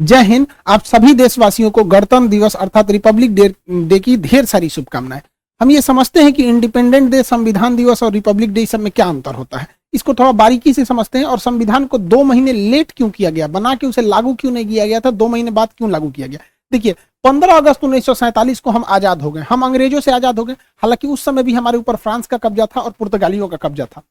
जय हिंद। आप सभी देशवासियों को गणतंत्र दिवस अर्थात रिपब्लिक डे डे की ढेर सारी शुभकामनाएँ। हम ये समझते हैं कि इंडिपेंडेंट डे संविधान दिवस और रिपब्लिक डे सब में क्या अंतर होता है? इसको थोड़ा बारीकी से समझते हैं और संविधान को दो महीने लेट क्यों किया गया? बना के उसे लागू क्यों नहीं किया गया था? दो महीने बाद क्यों लागू किया गया? देखिए, पंद्रह अगस्त उन्नीस सौ सैंतालीस को हम आज़ाद हो गए। हम अंग्रेज़ों से आज़ाद हो गए। हालाँकि उस समय भी हमारे ऊपर फ्रांस का कब्जा था और पुर्तगालियों का कब्जा था।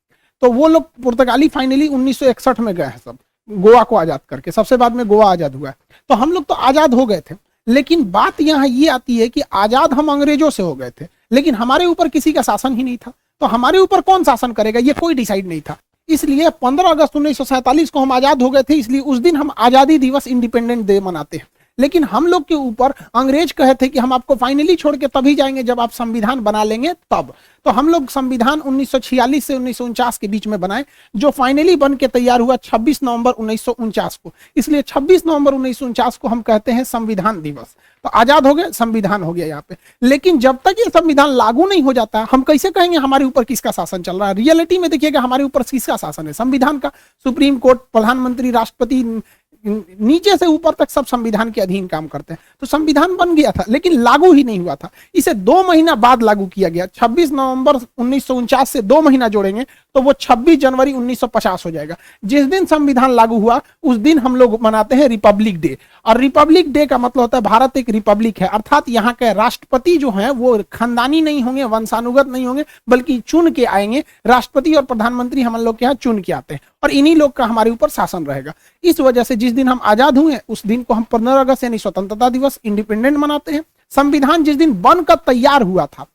तो वो लोग पुर्तगाली फाइनली 1961 में गए हैं सब। गोवा को आज़ाद करके, सबसे बाद में गोवा आज़ाद हुआ है। तो हम लोग तो आज़ाद हो गए थे। लेकिन बात यहाँ ये आती है कि आज़ाद हम अंग्रेज़ों से हो गए थे। लेकिन हमारे ऊपर किसी का शासन ही नहीं था। तो हमारे ऊपर कौन शासन करेगा? ये कोई डिसाइड नहीं था। इसलिए 15 अगस्त उन्नीस सौ सैंतालीस को हम आज़ाद हो गए थे। इसलिए उस दिन हम आज़ादी दिवस इंडिपेंडेंट डे मनाते हैं। लेकिन हम लोग के ऊपर अंग्रेज़ कहे थे कि हम आपको फाइनली छोड़ के तभी जाएँगे जब आप संविधान बना लेंगे तब। तो हम लोग संविधान 1946 से उन्नीस के बीच में बनाए, जो फाइनली बन के तैयार हुआ 26 नवंबर उन्नीस सौ उनचास को। इसलिए 26 नवंबर उन्नीस सौ उनचास को हम कहते हैं संविधान दिवस। तो आज़ाद हो गए, संविधान हो गया यहाँ पे। लेकिन जब तक ये संविधान लागू नहीं हो जाता, हम कैसे कहेंगे हमारे ऊपर किसका शासन चल रहा है? रियलिटी में देखिएगा हमारे ऊपर किसका शासन है? संविधान का। सुप्रीम कोर्ट, प्रधानमंत्री, राष्ट्रपति नीचे से ऊपर तक सब संविधान के अधीन काम करते हैं। तो संविधान बन गया था, लेकिन लागू ही नहीं हुआ था। इसे दो महीना बाद लागू किया गया। 26 नवंबर उन्नीस सौ उनचास से दो महीना जोड़ेंगे तो वो 26 जनवरी 1950 हो जाएगा। जिस दिन संविधान लागू हुआ, उस दिन हम लोग मनाते हैं रिपब्लिक डे। और रिपब्लिक डे का मतलब होता है भारत एक रिपब्लिक है। अर्थात यहाँ के राष्ट्रपति जो है, वो खानदानी नहीं होंगे, वंशानुगत नहीं होंगे, बल्कि चुन के आएँगे। राष्ट्रपति और प्रधानमंत्री हम लोग के यहाँ चुन के आते हैं। और इन्हीं लोग का हमारे ऊपर शासन रहेगा। इस वजह से जिस दिन हम आज़ाद हुए, उस दिन को हम पंद्रह अगस्त यानी स्वतंत्रता दिवस इंडिपेंडेंट मनाते हैं। संविधान जिस दिन बनकर तैयार हुआ था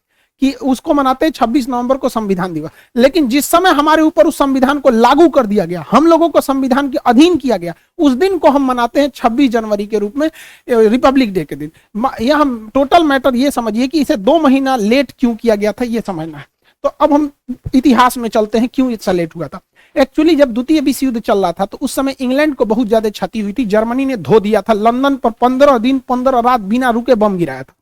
कि उसको मनाते हैं छब्बीस नवंबर को संविधान दिवस। लेकिन जिस समय हमारे ऊपर उस संविधान को लागू कर दिया गया, हम लोगों को संविधान के अधीन किया गया, उस दिन को हम मनाते हैं छब्बीस जनवरी के रूप में रिपब्लिक डे के दिन। यह हम टोटल मैटर ये समझिए कि इसे दो महीना लेट क्यों किया गया था, ये समझना है। तो अब हम इतिहास में चलते हैं, क्यों इतना लेट हुआ था। एक्चुअली जब द्वितीय विश्व युद्ध चल रहा था तो उस समय इंग्लैंड को बहुत ज़्यादा क्षति हुई थी, जर्मनी ने धो दिया था, लंदन पर पंद्रह दिन, पंद्रह रात बिना रुके बम गिराया था।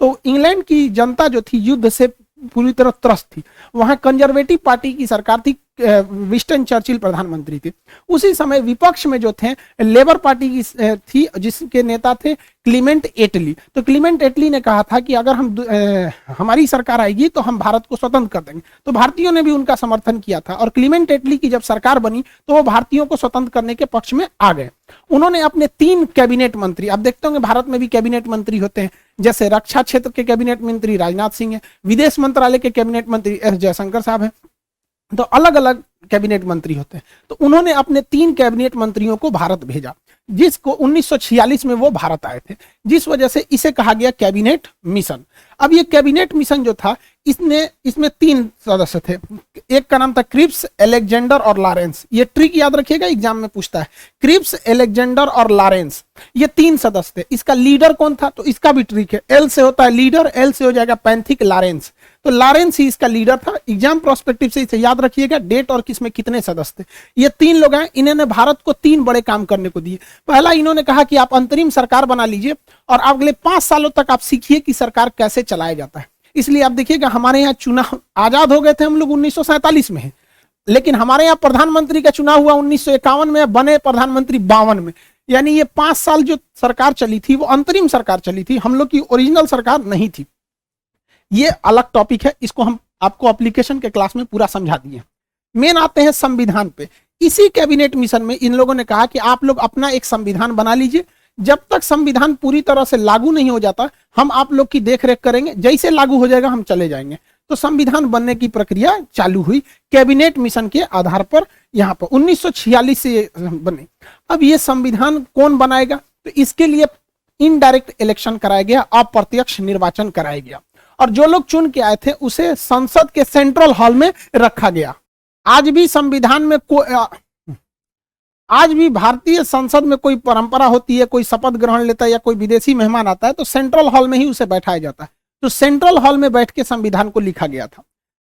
तो इंग्लैंड की जनता जो थी, युद्ध से पूरी तरह त्रस्त थी। वहाँ कंजर्वेटिव पार्टी की सरकार थी विस्टन चर्चिल प्रधानमंत्री थे। उसी समय विपक्ष में जो थे लेबर पार्टी की थी जिसके नेता थे क्लीमेंट एटली। तो क्लीमेंट एटली ने कहा था कि अगर हम ए, हमारी सरकार आएगी तो हम भारत को स्वतंत्र कर देंगे। तो भारतीयों ने भी उनका समर्थन किया था और क्लीमेंट एटली की जब सरकार बनी तो वो भारतीयों को स्वतंत्र करने के पक्ष में आ गए। उन्होंने अपने तीन कैबिनेट मंत्री अब देखते होंगे भारत में भी कैबिनेट मंत्री होते हैं जैसे रक्षा क्षेत्र के कैबिनेट मंत्री राजनाथ सिंह है विदेश मंत्रालय के कैबिनेट मंत्री एस जयशंकर साहब है। तो अलग अलग कैबिनेट मंत्री होते हैं। तो उन्होंने अपने तीन कैबिनेट मंत्रियों को भारत भेजा, जिसको 1946 में वो भारत आए थे, जिस वजह से इसे कहा गया कैबिनेट मिशन। अब ये कैबिनेट मिशन जो था, इसने, इसमें तीन सदस्य थे। एक का नाम था क्रिप्स, एलेक्जेंडर और लॉरेंस। ये ट्रिक याद रखिएगा, एग्ज़ाम में पूछता है। क्रिप्स, एलेक्जेंडर और लॉरेंस, ये तीन सदस्य थे। इसका लीडर कौन था? तो इसका भी ट्रिक है। एल से होता है लीडर, एल से हो जाएगा पैंथिक लॉरेंस। तो लॉरेंस ही इसका लीडर था। एग्ज़ाम प्रोस्पेक्टिव से इसे याद रखिएगा, डेट और किसमें कितने सदस्य थे। ये तीन लोग हैं इन्होंने भारत को तीन बड़े काम करने को दिए। पहला इन्होंने कहा कि आप अंतरिम सरकार बना लीजिए और अगले पाँच सालों तक आप सीखिए कि सरकार कैसे चलाया जाता है। इसलिए आप देखिएगा, हमारे यहाँ चुनाव आज़ाद हो गए थे हम लोग उन्नीस सौ सैंतालीस में। है लेकिन हमारे यहाँ प्रधानमंत्री का चुनाव हुआ उन्नीस सौ इक्यावन में, बने प्रधानमंत्री बावन में। यानी ये पाँच साल जो सरकार चली थी, वो अंतरिम सरकार चली थी। हम लोग की ओरिजिनल सरकार नहीं थी। ये अलग टॉपिक है, इसको हम आपको एप्लीकेशन के क्लास में पूरा समझा दिए मेन आते हैं संविधान पे। इसी कैबिनेट मिशन में इन लोगों ने कहा कि आप लोग अपना एक संविधान बना लीजिए। जब तक संविधान पूरी तरह से लागू नहीं हो जाता, हम आप लोग की देखरेख करेंगे। जैसे लागू हो जाएगा, हम चले जाएँगे। तो संविधान बनने की प्रक्रिया चालू हुई कैबिनेट मिशन के आधार पर यहाँ पर। 1946 से बने। अब ये संविधान कौन बनाएगा? तो इसके लिए इनडायरेक्ट इलेक्शन कराया गया, अप्रत्यक्ष निर्वाचन कराया गया। और जो लोग चुन के आए थे, उसे संसद के सेंट्रल हॉल में रखा गया। आज भी संविधान में कोई आज भी भारतीय संसद में कोई परंपरा होती है, कोई शपथ ग्रहण लेता है या कोई विदेशी मेहमान आता है तो सेंट्रल हॉल में ही उसे बैठाया जाता है। तो सेंट्रल हॉल में बैठ के संविधान को लिखा गया था।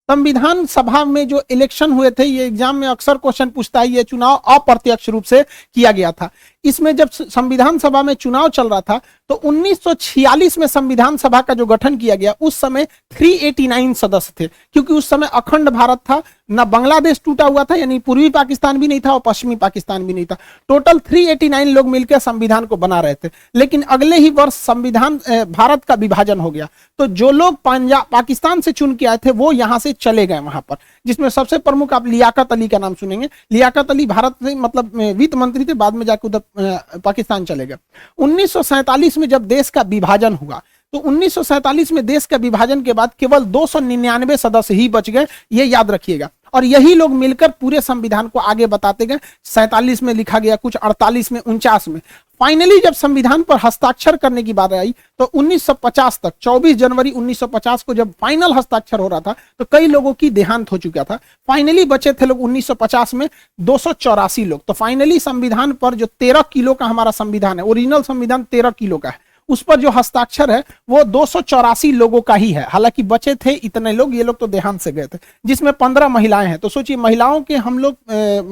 संविधान सभा में जो इलेक्शन हुए थे, ये एग्ज़ाम में अक्सर क्वेश्चन पूछता है, ये चुनाव अप्रत्यक्ष रूप से किया गया था। इसमें जब संविधान सभा में चुनाव चल रहा था तो 1946 में संविधान सभा का जो गठन किया गया, उस समय 389 सदस्य थे। क्योंकि उस समय अखंड भारत था, ना बांग्लादेश टूटा हुआ था, यानी पूर्वी पाकिस्तान भी नहीं था और पश्चिमी पाकिस्तान भी नहीं था। टोटल 389 लोग मिलकर संविधान को बना रहे थे। लेकिन अगले ही वर्ष संविधान भारत का विभाजन हो गया। तो जो लोग पंजाब पाकिस्तान से चुन के आए थे, वो यहाँ से चले गए वहाँ पर, जिसमें सबसे प्रमुख आप लियाकत अली का नाम सुनेंगे। लियाकत अली भारत से मतलब वित्त मंत्री थे, बाद में जाकर उधर पाकिस्तान चले गए। उन्नीस में जब देश का विभाजन हुआ तो उन्नीस में देश का विभाजन के बाद केवल दो सौ निन्यानवे सदस्य ही बच गए, ये याद रखिएगा। और यही लोग मिलकर पूरे संविधान को आगे बताते गए। सैतालीस में लिखा गया, कुछ अड़तालीस में, उनचास में। फाइनली जब संविधान पर हस्ताक्षर करने की बात आई तो 1950 तक 24 जनवरी 1950 को जब फाइनल हस्ताक्षर हो रहा था तो कई लोगों की देहांत हो चुका था। फाइनली बचे थे लोग 1950 में, दो सौ चौरासी लोग। तो फाइनली संविधान पर जो 13 किलो का हमारा संविधान है ओरिजिनल संविधान 13 किलो का है। उस पर जो हस्ताक्षर है, वो दो सौ चौरासी लोगों का ही है। हालाँकि बचे थे इतने लोग, ये लोग तो देहांत से गए थे, जिसमें पंद्रह महिलाएँ हैं। तो सोचिए, महिलाओं के हम लोग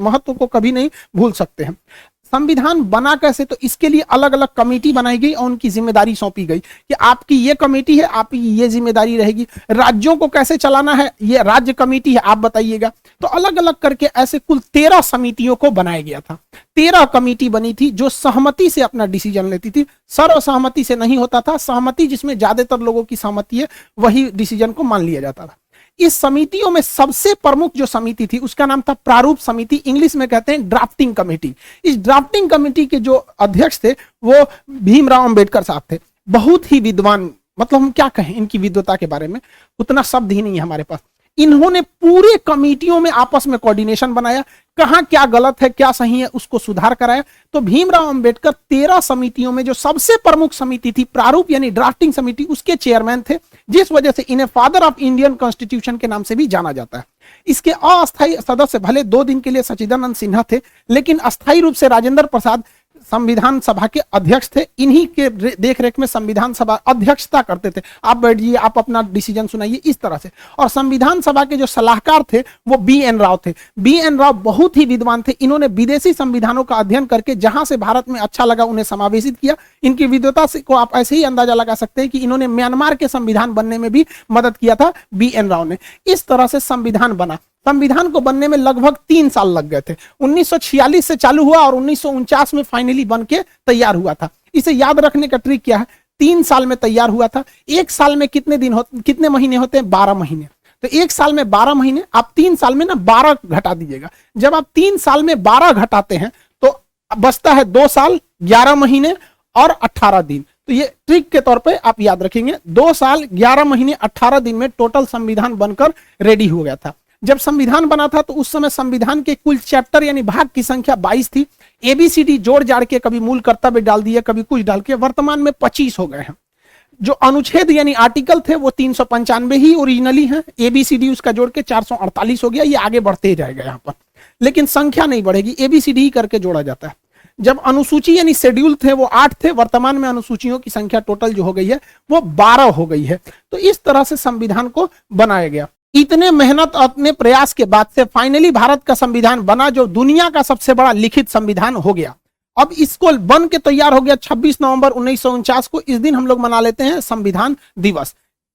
महत्व को कभी नहीं भूल सकते हैं। संविधान बना कैसे तो इसके लिए अलग अलग कमेटी बनाई गई और उनकी ज़िम्मेदारी सौंपी गई कि आपकी ये कमेटी है, आपकी ये ज़िम्मेदारी रहेगी। राज्यों को कैसे चलाना है, ये राज्य कमेटी है, आप बताइएगा। तो अलग अलग करके ऐसे कुल तेरह समितियों को बनाया गया था। तेरह कमेटी बनी थी जो सहमति से अपना डिसीज़न लेती थी। सर्वसहमति से नहीं होता था। सहमति जिसमें ज़्यादातर लोगों की सहमति है, वही डिसीज़न को मान लिया जाता था। इस समितियों में सबसे प्रमुख जो समिति थी, उसका नाम था प्रारूप समिति, इंग्लिश में कहते हैं ड्राफ्टिंग कमेटी। इस ड्राफ्टिंग कमेटी के जो अध्यक्ष थे, वो भीमराव अंबेडकर साहब थे। बहुत ही विद्वान मतलब हम क्या कहें इनकी विद्वता के बारे में? उतना शब्द ही नहीं है हमारे पास। इन्होंने पूरे कमेटियों में आपस में कोऑर्डिनेशन बनाया। कहा क्या गलत है, क्या सही है, उसको सुधार कराया। तो भीमराव अंबेडकर तेरह समितियों में जो सबसे प्रमुख समिति थी, प्रारूप यानी ड्राफ्टिंग समिति, उसके चेयरमैन थे, जिस वजह से इन्हें फादर ऑफ़ इंडियन कॉन्स्टिट्यूशन के नाम से भी जाना जाता है। इसके अस्थायी सदस्य भले दो दिन के लिए सचिदानंद सिन्हा थे, लेकिन अस्थायी रूप से राजेंद्र प्रसाद संविधान सभा के अध्यक्ष थे, इन्हीं के देख रेख में संविधान सभा अध्यक्षता करते थे। आप बैठिए, आप अपना डिसीज़न सुनाइए, इस तरह से। और संविधान सभा के जो सलाहकार थे, वो बी एन राव थे। बी एन राव बहुत ही विद्वान थे। इन्होंने विदेशी संविधानों का अध्ययन करके जहाँ से भारत में अच्छा लगा, उन्हें समावेशित किया। इनकी विद्वता को आप ऐसे ही अंदाज़ा लगा सकते हैं कि इन्होंने म्यांमार के संविधान बनने में भी मदद किया था बी एन राव ने। इस तरह से संविधान बना। संविधान को बनने में लगभग तीन साल लग गए थे। 1946 से चालू हुआ और उन्नीस सौ उनचास में फाइनली बन के तैयार हुआ था। इसे याद रखने का ट्रिक क्या है? तीन साल में तैयार हुआ था। एक साल में कितने दिन हो, कितने महीने होते हैं? बारह महीने। तो एक साल में बारह महीने, आप तीन साल में ना बारह घटा दीजिएगा। जब आप तीन साल में बारह घटाते हैं तो बचता है दो साल, ग्यारह महीने और अट्ठारह दिन। तो ये ट्रिक के तौर पे आप याद रखेंगे, दो साल, ग्यारह महीने अट्ठारह दिन में टोटल संविधान बनकर रेडी हो गया था। जब संविधान बना था तो उस समय संविधान के कुल चैप्टर यानी भाग की संख्या 22 थी। एबीसीडी जोड़ जाड़ के कभी मूल कर्तव्य डाल दिए, कभी कुछ डाल के वर्तमान में 25 हो गए हैं। जो अनुच्छेद यानी आर्टिकल थे वो तीन सौ पंचानवे ही ओरिजिनली है। एबीसीडी उसका जोड़ के चार सौ अड़तालीस हो गया, ये आगे बढ़ते ही जाएगा यहाँ पर। लेकिन संख्या नहीं बढ़ेगी एबीसीडी ही करके जोड़ा जाता है। जब अनुसूची यानी शेड्यूल थे वो आठ थे, वर्तमान में अनुसूचियों की संख्या टोटल जो हो गई है, वो बारह हो गई है। तो इस तरह से संविधान को बनाया गया। इतने मेहनत और अपने प्रयास के बाद से फाइनली भारत का संविधान बना, जो दुनिया का सबसे बड़ा लिखित संविधान हो गया। अब इसको बन के तैयार हो गया 26 नवंबर उन्नीस सौ उनचास को। इस दिन हम लोग मना लेते हैं संविधान दिवस।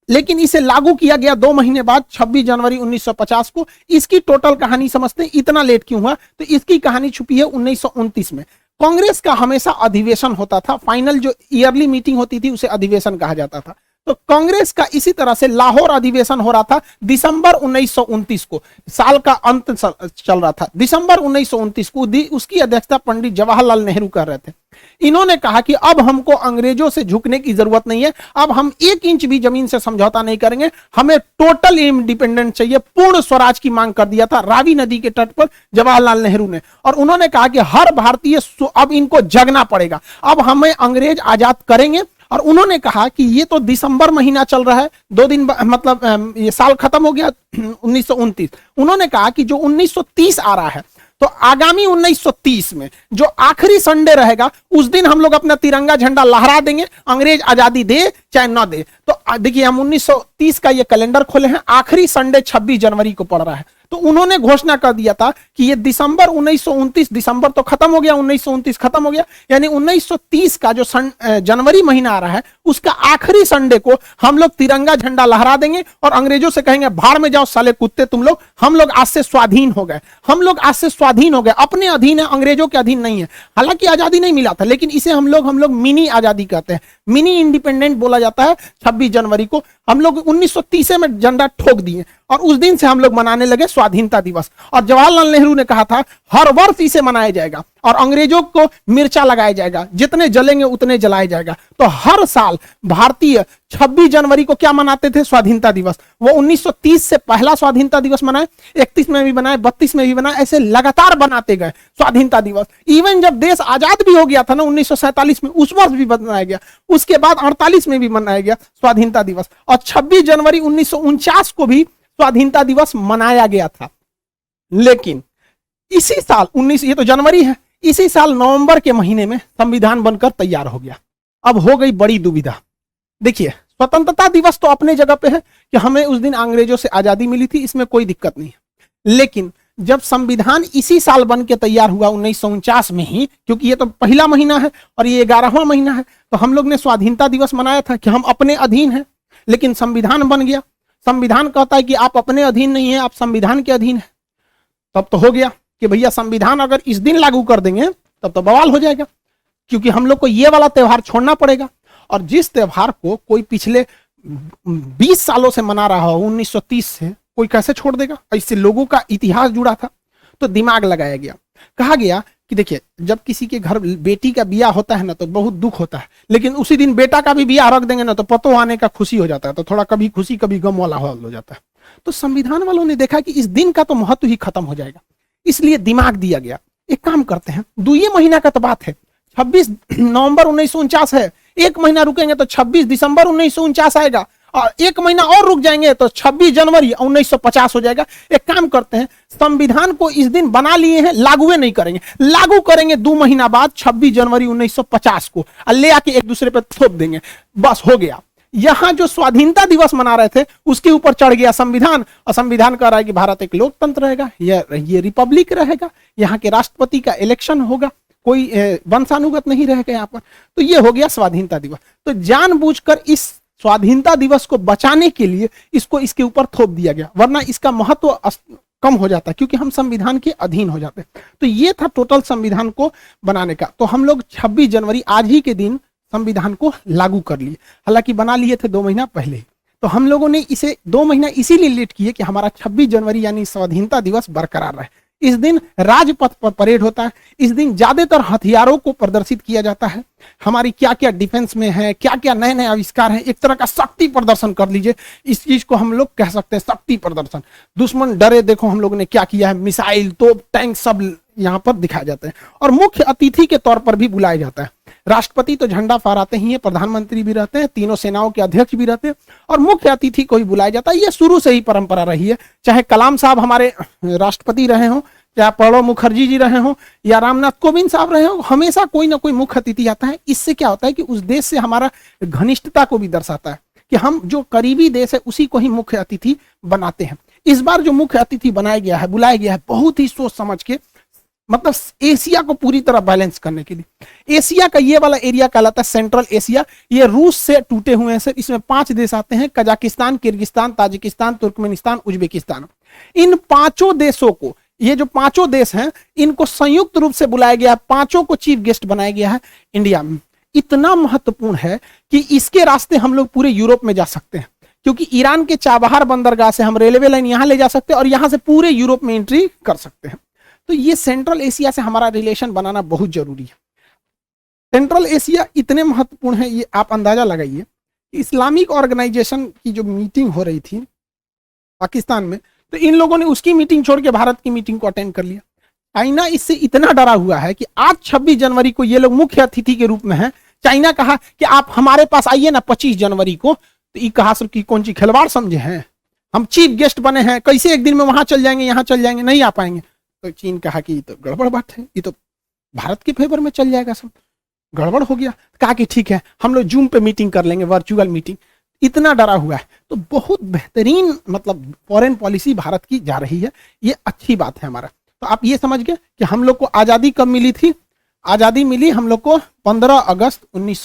लेकिन इसे लागू किया गया दो महीने बाद 26 जनवरी 1950 को। इसकी टोटल कहानी समझते हैं, इतना लेट क्यों हुआ? तो इसकी कहानी छुपी है उन्नीस में। कांग्रेस का हमेशा अधिवेशन होता था। फाइनल जो ईयरली मीटिंग होती थी, उसे अधिवेशन कहा जाता था। तो कांग्रेस का इसी तरह से लाहौर अधिवेशन हो रहा था दिसंबर उन्नीस को। साल का अंत चल रहा था। दिसंबर उन्नीस को उसकी अध्यक्षता पंडित जवाहरलाल नेहरू कर रहे थे। इन्होंने कहा कि अब हमको अंग्रेज़ों से झुकने की ज़रूरत नहीं है। अब हम एक इंच भी ज़मीन से समझौता नहीं करेंगे। हमें टोटल इंडिपेंडेंट चाहिए। पूर्ण स्वराज की मांग कर दिया था रावी नदी के तट पर जवाहरलाल नेहरू ने। और उन्होंने कहा कि हर भारतीय अब इनको जगना पड़ेगा। अब हमें अंग्रेज़ आज़ाद करेंगे और उन्होंने कहा कि ये तो दिसंबर महीना चल रहा है, दो दिन मतलब ये साल खत्म हो गया, उन्नीस उन्होंने कहा कि जो 1930 आ रहा है तो आगामी 1930 में जो आखिरी संडे रहेगा, उस दिन हम लोग अपना तिरंगा झंडा लहरा देंगे, अंग्रेज़ आज़ादी दे चाहे ना दे। तो देखिए, हम 1900 2021 का ये कैलेंडर खोले हैं, आखिरी संडे 26 जनवरी को पड़ रहा है। तो उन्होंने घोषणा कर दिया था कि ये दिसंबर उन्नीस दिसंबर तो खत्म हो गया, उन्नीस खत्म हो गया। यानी 1930 का जो जनवरी महीना आ रहा है, उसका आखिरी संडे को हम लोग तिरंगा झंडा लहरा देंगे और अंग्रेज़ों से कहेंगे, भाड़ में जाओ, साले कुत्ते, तुम लोग, हम लोग आज से स्वाधीन हो गए। हम लोग आज से स्वाधीन हो गए। अपने अधीन है, अंग्रेज़ों के अधीन नहीं है। हालाँकि आज़ादी नहीं मिला था, लेकिन इसे हम लोग हम लोग मिनी आज़ादी कहते हैं। मिनी इंडिपेंडेंट बोला जाता है छब्बीस जनवरी को। हम लोग उन्नीस में झंडा ठोक दिए। और उस दिन से हम लोग मनाने लगे स्वाधीनता दिवस। और जवाहरलाल नेहरू ने कहा था, हर वर्ष इसे मनाया जाएगा और अंग्रेज़ों को मिर्चा लगाया जाएगा। जितने जलेंगे, उतने जलाया जाएगा। तो हर साल भारतीय 26 जनवरी को क्या मनाते थे? स्वाधीनता दिवस। वो 1930 से पहला स्वाधीनता दिवस मनाए 31 में भी बनाए 32 में भी बनाए, ऐसे लगातार बनाते गए स्वाधीनता दिवस। इवन जब देश आज़ाद भी हो गया था ना, उन्नीस सौ सैंतालीस में, उस वर्ष भी मनाया गया। उसके बाद अड़तालीस में भी मनाया गया स्वाधीनता दिवस। और छब्बीस जनवरी उन्नीस सौ उनचास को भी स्वाधीनता दिवस मनाया गया था। लेकिन इसी साल, उन्नीस, ये तो जनवरी है, इसी साल नवंबर के महीने में संविधान बनकर तैयार हो गया। अब हो गई बड़ी दुविधा। देखिए, स्वतंत्रता दिवस तो अपने जगह पे है कि हमें उस दिन अंग्रेज़ों से आज़ादी मिली थी, इसमें कोई दिक्कत नहीं है। लेकिन जब संविधान इसी साल बन के तैयार हुआ, उन्नीस सौ उनचास में ही, क्योंकि ये तो पहला महीना है और ये ग्यारहवा महीना है तो हम लोग ने स्वाधीनता दिवस मनाया था कि हम अपने अधीन हैं। लेकिन संविधान बन गया। संविधान कहता है कि आप अपने अधीन नहीं है, आप संविधान के अधीन है। तब तो हो गया कि भैया संविधान अगर इस दिन लागू कर देंगे, तब तो बवाल हो जाएगा, क्योंकि हम लोग को ये वाला त्यौहार छोड़ना पड़ेगा। और जिस त्यौहार को कोई पिछले 20 सालों से मना रहा हो 1930 से कोई कैसे छोड़ देगा? इससे लोगों का इतिहास जुड़ा था तो दिमाग लगाया गया। कहा गया कि देखिए, जब किसी के घर बेटी का बिया होता है ना तो बहुत दुख होता है। लेकिन उसी दिन बेटा का भी बिया रख देंगे ना तो पतो आने का खुशी हो जाता है तो थोड़ा कभी खुशी, कभी गम वाला हो जाता है। तो संविधान वालों ने देखा कि इस दिन का तो महत्व ही खत्म हो जाएगा। इसलिए दिमाग दिया गया। एक काम करते हैं दुए महीना का तो बात है। छब्बीस नवंबर उन्नीस सौ उनचास है। एक महीना रुकेंगे तो छब्बीस दिसंबर उन्नीस सौ उनचास आएगा। और एक महीना और रुक जाएँगे तो 26 जनवरी 1950 हो जाएगा। एक काम करते हैं, संविधान को इस दिन बना लिए हैं लागू नहीं करेंगे। लागू करेंगे दो महीना बाद 26 जनवरी 1950 को। और ले आके एक दूसरे पर थोप देंगे। बस, हो गया। यहाँ जो स्वाधीनता दिवस मना रहे थे, उसके ऊपर चढ़ गया संविधान। और संविधान कह रहा है कि भारत एक लोकतंत्र रहेगा, यह, ये रिपब्लिक रहेगा, यहाँ के राष्ट्रपति का इलेक्शन होगा, कोई वंशानुगत नहीं रहेगा यहाँ पर। तो ये हो गया स्वाधीनता दिवस। तो जानबूझकर इस स्वाधीनता दिवस को बचाने के लिए इसको इसके ऊपर थोप दिया गया, वरना इसका महत्व कम हो जाता है, क्योंकि हम संविधान के अधीन हो जाते हैं। तो ये था टोटल संविधान को बनाने का। तो हम लोग 26 जनवरी आज ही के दिन संविधान को लागू कर लिए। हालाँकि बना लिए थे दो महीना पहले। तो हम लोगों ने इसे, दो महीना इसीलिए लेट किए कि हमारा 26 जनवरी यानी स्वाधीनता दिवस बरकरार रहे। इस दिन राजपथ पर परेड होता है। इस दिन ज़्यादातर हथियारों को प्रदर्शित किया जाता है। हमारी क्या क्या डिफेंस में है क्या क्या नए नए आविष्कार है, एक तरह का शक्ति प्रदर्शन कर लीजिए। इस चीज़ को हम लोग कह सकते हैं शक्ति प्रदर्शन। दुश्मन डरे, देखो हम लोग ने क्या किया है, मिसाइल, तोप, टैंक सब यहाँ पर दिखाए जाते हैं। और मुख्य अतिथि के तौर पर भी बुलाया जाता है। राष्ट्रपति तो झंडा फहराते ही है, प्रधानमंत्री भी रहते हैं, तीनों सेनाओं के अध्यक्ष भी रहते हैं, और मुख्य अतिथि को ही बुलाया जाता है, ये शुरू से ही परंपरा रही है। चाहे कलाम साहब हमारे राष्ट्रपति रहे हों, चाहे प्रणब मुखर्जी जी रहे हों, या रामनाथ कोविंद साहब रहे हों, हमेशा कोई ना कोई मुख्य अतिथि आता है। इससे क्या होता है कि उस देश से हमारा घनिष्ठता को भी दर्शाता है कि हम जो करीबी देश है, उसी को ही मुख्य अतिथि बनाते हैं। इस बार जो मुख्य अतिथि बनाया गया है, बुलाया गया है, बहुत ही सोच समझ के मतलब एशिया को पूरी तरह बैलेंस करने के लिए। एशिया का ये वाला एरिया कहलाता है सेंट्रल एशिया ये रूस से टूटे हुए हैं सर। इसमें पाँच देश आते हैं। Kazakhstan, Kyrgyzstan, Tajikistan, Turkmenistan, Uzbekistan. इन पाँचों देशों को, ये जो पाँचों देश हैं, इनको संयुक्त रूप से बुलाया गया है। पाँचों को चीफ गेस्ट बनाया गया है इंडिया में। इतना महत्वपूर्ण है कि इसके रास्ते हम लोग पूरे यूरोप में जा सकते हैं। क्योंकि ईरान के चाबहार बंदरगाह से हम रेलवे लाइन यहाँ ले जा सकते हैं और यहाँ से पूरे यूरोप में एंट्री कर सकते हैं। तो ये सेंट्रल एशिया से हमारा रिलेशन बनाना बहुत ज़रूरी है। सेंट्रल एशिया इतने महत्वपूर्ण है, ये आप अंदाज़ा लगाइए। इस्लामिक ऑर्गेनाइजेशन की जो मीटिंग हो रही थी पाकिस्तान में तो इन लोगों ने उसकी मीटिंग छोड़ के भारत की मीटिंग को अटेंड कर लिया। चाइना इससे इतना डरा हुआ है कि आज 26 जनवरी को ये लोग मुख्य अतिथि के रूप में हैं। चाइना कहा कि आप हमारे पास आइए ना 25 जनवरी को। तो ये कहा सर की कौन सी खिलवाड़ समझे हैं? हम चीफ गेस्ट बने हैं, कैसे एक दिन में वहाँ चल जाएँगे, यहाँ चल जाएँगे, नहीं आ पाएँगे। तो चीन कहा कि तो गड़बड़ बात है, ये तो भारत के फेवर में चल जाएगा सब। गड़बड़ हो गया। कहा कि ठीक है, हम लोग जूम पे मीटिंग कर लेंगे वर्चुअल मीटिंग इतना डरा हुआ है। तो बहुत बेहतरीन मतलब फॉरेन पॉलिसी भारत की जा रही है। ये अच्छी बात है हमारा। तो आप ये समझ गए कि हम लोग को आज़ादी कब मिली थी? आज़ादी मिली हम लोग को 15 अगस्त उन्नीस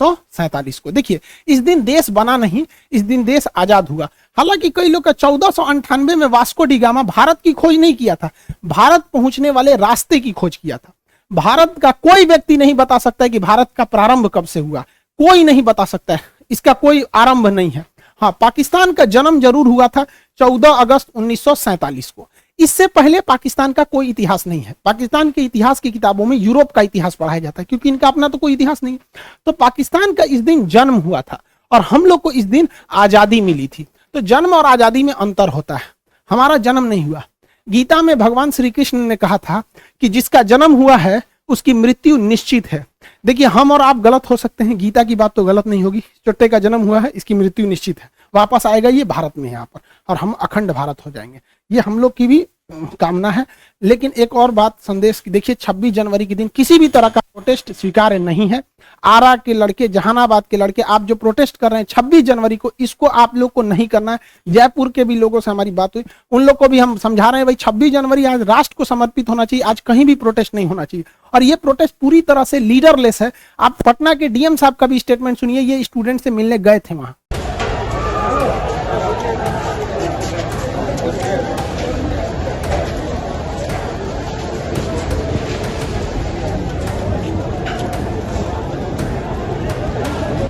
को। देखिए, इस दिन देश बना नहीं, इस दिन देश आज़ाद हुआ। हालाँकि कई लोग का चौदह में वास्को डिगामा भारत की खोज नहीं किया था। भारत पहुँचने वाले रास्ते की खोज किया था। भारत का कोई व्यक्ति नहीं बता सकता है कि भारत का प्रारंभ कब से हुआ। कोई नहीं बता सकता। है इसका कोई आरंभ नहीं है। हाँ पाकिस्तान का जन्म ज़रूर हुआ था 14 अगस्त उन्नीस को। इससे पहले पाकिस्तान का कोई इतिहास नहीं है। पाकिस्तान के इतिहास की किताबों में यूरोप का इतिहास पढ़ाया जाता है, क्योंकि इनका अपना तो कोई इतिहास नहीं। तो पाकिस्तान का इस दिन जन्म हुआ था और हम लोग को इस दिन आज़ादी मिली थी। तो जन्म और आज़ादी में अंतर होता है। हमारा जन्म नहीं हुआ। गीता में भगवान श्री कृष्ण ने कहा था कि जिसका जन्म हुआ है, उसकी मृत्यु निश्चित है। देखिए, हम और आप गलत हो सकते हैं। गीता की बात तो गलत नहीं होगी। चुट्टे का जन्म हुआ है, इसकी मृत्यु निश्चित है। वापस आएगा ये भारत में यहाँ पर, और हम अखंड भारत हो जाएँगे। ये हम लोग की भी कामना है। लेकिन एक और बात संदेश की, देखिए 26 जनवरी के दिन किसी भी तरह का प्रोटेस्ट स्वीकार्य नहीं है। आरा के लड़के, जहानाबाद के लड़के, आप जो प्रोटेस्ट कर रहे हैं 26 जनवरी को, इसको आप लोग को नहीं करना है। जयपुर के भी लोगों से हमारी बात हुई। उन लोग को भी हम समझा रहे हैं, भाई, छब्बीस जनवरी आज राष्ट्र को समर्पित होना चाहिए, आज कहीं भी प्रोटेस्ट नहीं होना चाहिए। और ये प्रोटेस्ट पूरी तरह से लीडरलेस है। आप पटना के डीएम साहब का भी स्टेटमेंट सुनिए, ये स्टूडेंट से मिलने गए थे वहाँ।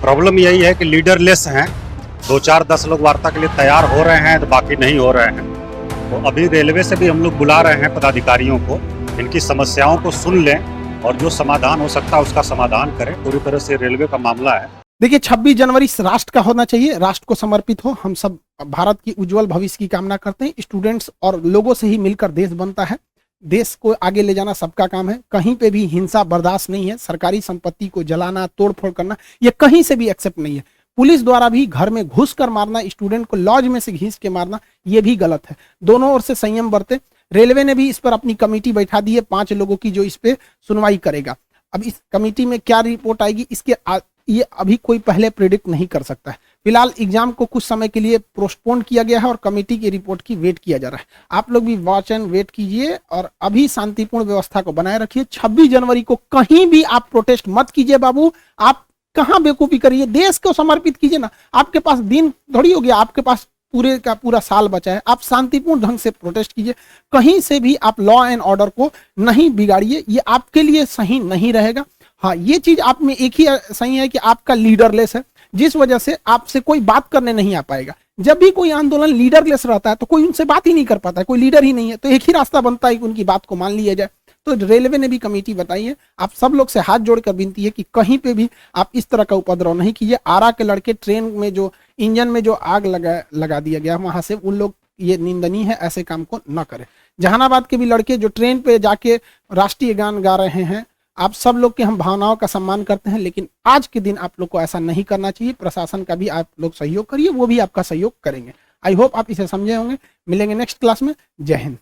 प्रॉब्लम यही है कि लीडरलेस हैं। दो चार दस लोग वार्ता के लिए तैयार हो रहे हैं तो बाकी नहीं हो रहे हैं। तो अभी रेलवे से भी हम लोग बुला रहे हैं पदाधिकारियों को, इनकी समस्याओं को सुन लें और जो समाधान हो सकता है उसका समाधान करें। पूरी तरह से रेलवे का मामला है। देखिए 26 जनवरी राष्ट्र का होना चाहिए, राष्ट्र को समर्पित हो। हम सब भारत की उज्जवल भविष्य की कामना करते हैं। स्टूडेंट्स और लोगों से ही मिलकर देश बनता है। देश को आगे ले जाना सबका काम है। कहीं पे भी हिंसा बर्दाश्त नहीं है। सरकारी संपत्ति को जलाना तोड़फोड़ करना ये कहीं से भी एक्सेप्ट नहीं है। पुलिस द्वारा भी घर में घुस कर मारना स्टूडेंट को लॉज में से घींच के मारना ये भी गलत है। दोनों ओर से संयम बरते। रेलवे ने भी इस पर अपनी कमेटी बैठा दी है। पाँच लोगों की जो इस पे सुनवाई करेगा। अब इस कमेटी में क्या रिपोर्ट आएगी इसके आ, ये अभी कोई पहले प्रिडिक्ट नहीं कर सकता है। फ़िलहाल एग्ज़ाम को कुछ समय के लिए पोस्टपोन किया गया है और कमेटी की रिपोर्ट की वेट किया जा रहा है। आप लोग भी वॉच एंड वेट कीजिए और अभी शांतिपूर्ण व्यवस्था को बनाए रखिए। 26 जनवरी को कहीं भी आप प्रोटेस्ट मत कीजिए बाबू। आप कहाँ बेकूफी करिए? देश को समर्पित कीजिए ना। आपके पास दिन थोड़ी हो गया आपके पास पूरे का पूरा साल बचा है। आप शांतिपूर्ण ढंग से प्रोटेस्ट कीजिए। कहीं से भी आप लॉ एंड ऑर्डर को नहीं बिगाड़िए। ये आपके लिए सही नहीं रहेगा। हाँ ये चीज़ आप में एक ही सही है कि आपका लीडरलेस है। जिस वजह से आपसे कोई बात करने नहीं आ पाएगा। जब भी कोई आंदोलन लीडरलेस रहता है तो कोई उनसे बात ही नहीं कर पाता है, कोई लीडर ही नहीं है तो एक ही रास्ता बनता है कि उनकी बात को मान लिया जाए। तो रेलवे ने भी कमेटी बताई है, आप सब लोग से हाथ जोड़कर विनती है कि कहीं पे भी आप इस तरह का उपद्रव नहीं कीजिए। आरा के लड़के ट्रेन में जो, इंजन में जो आग लगा लगा दिया गया, वहाँ से उन लोग ये निंदनीय है, ऐसे काम को न करें। जहानाबाद के भी लड़के जो ट्रेन पे जाके राष्ट्रीय गान गा रहे हैं आप सब लोग के हम भावनाओं का सम्मान करते हैं, लेकिन आज के दिन आप लोग को ऐसा नहीं करना चाहिए। प्रशासन का भी आप लोग सहयोग करिए, वो भी आपका सहयोग करेंगे। आई होप आप इसे समझे होंगे। मिलेंगे नेक्स्ट क्लास में। जय हिंद।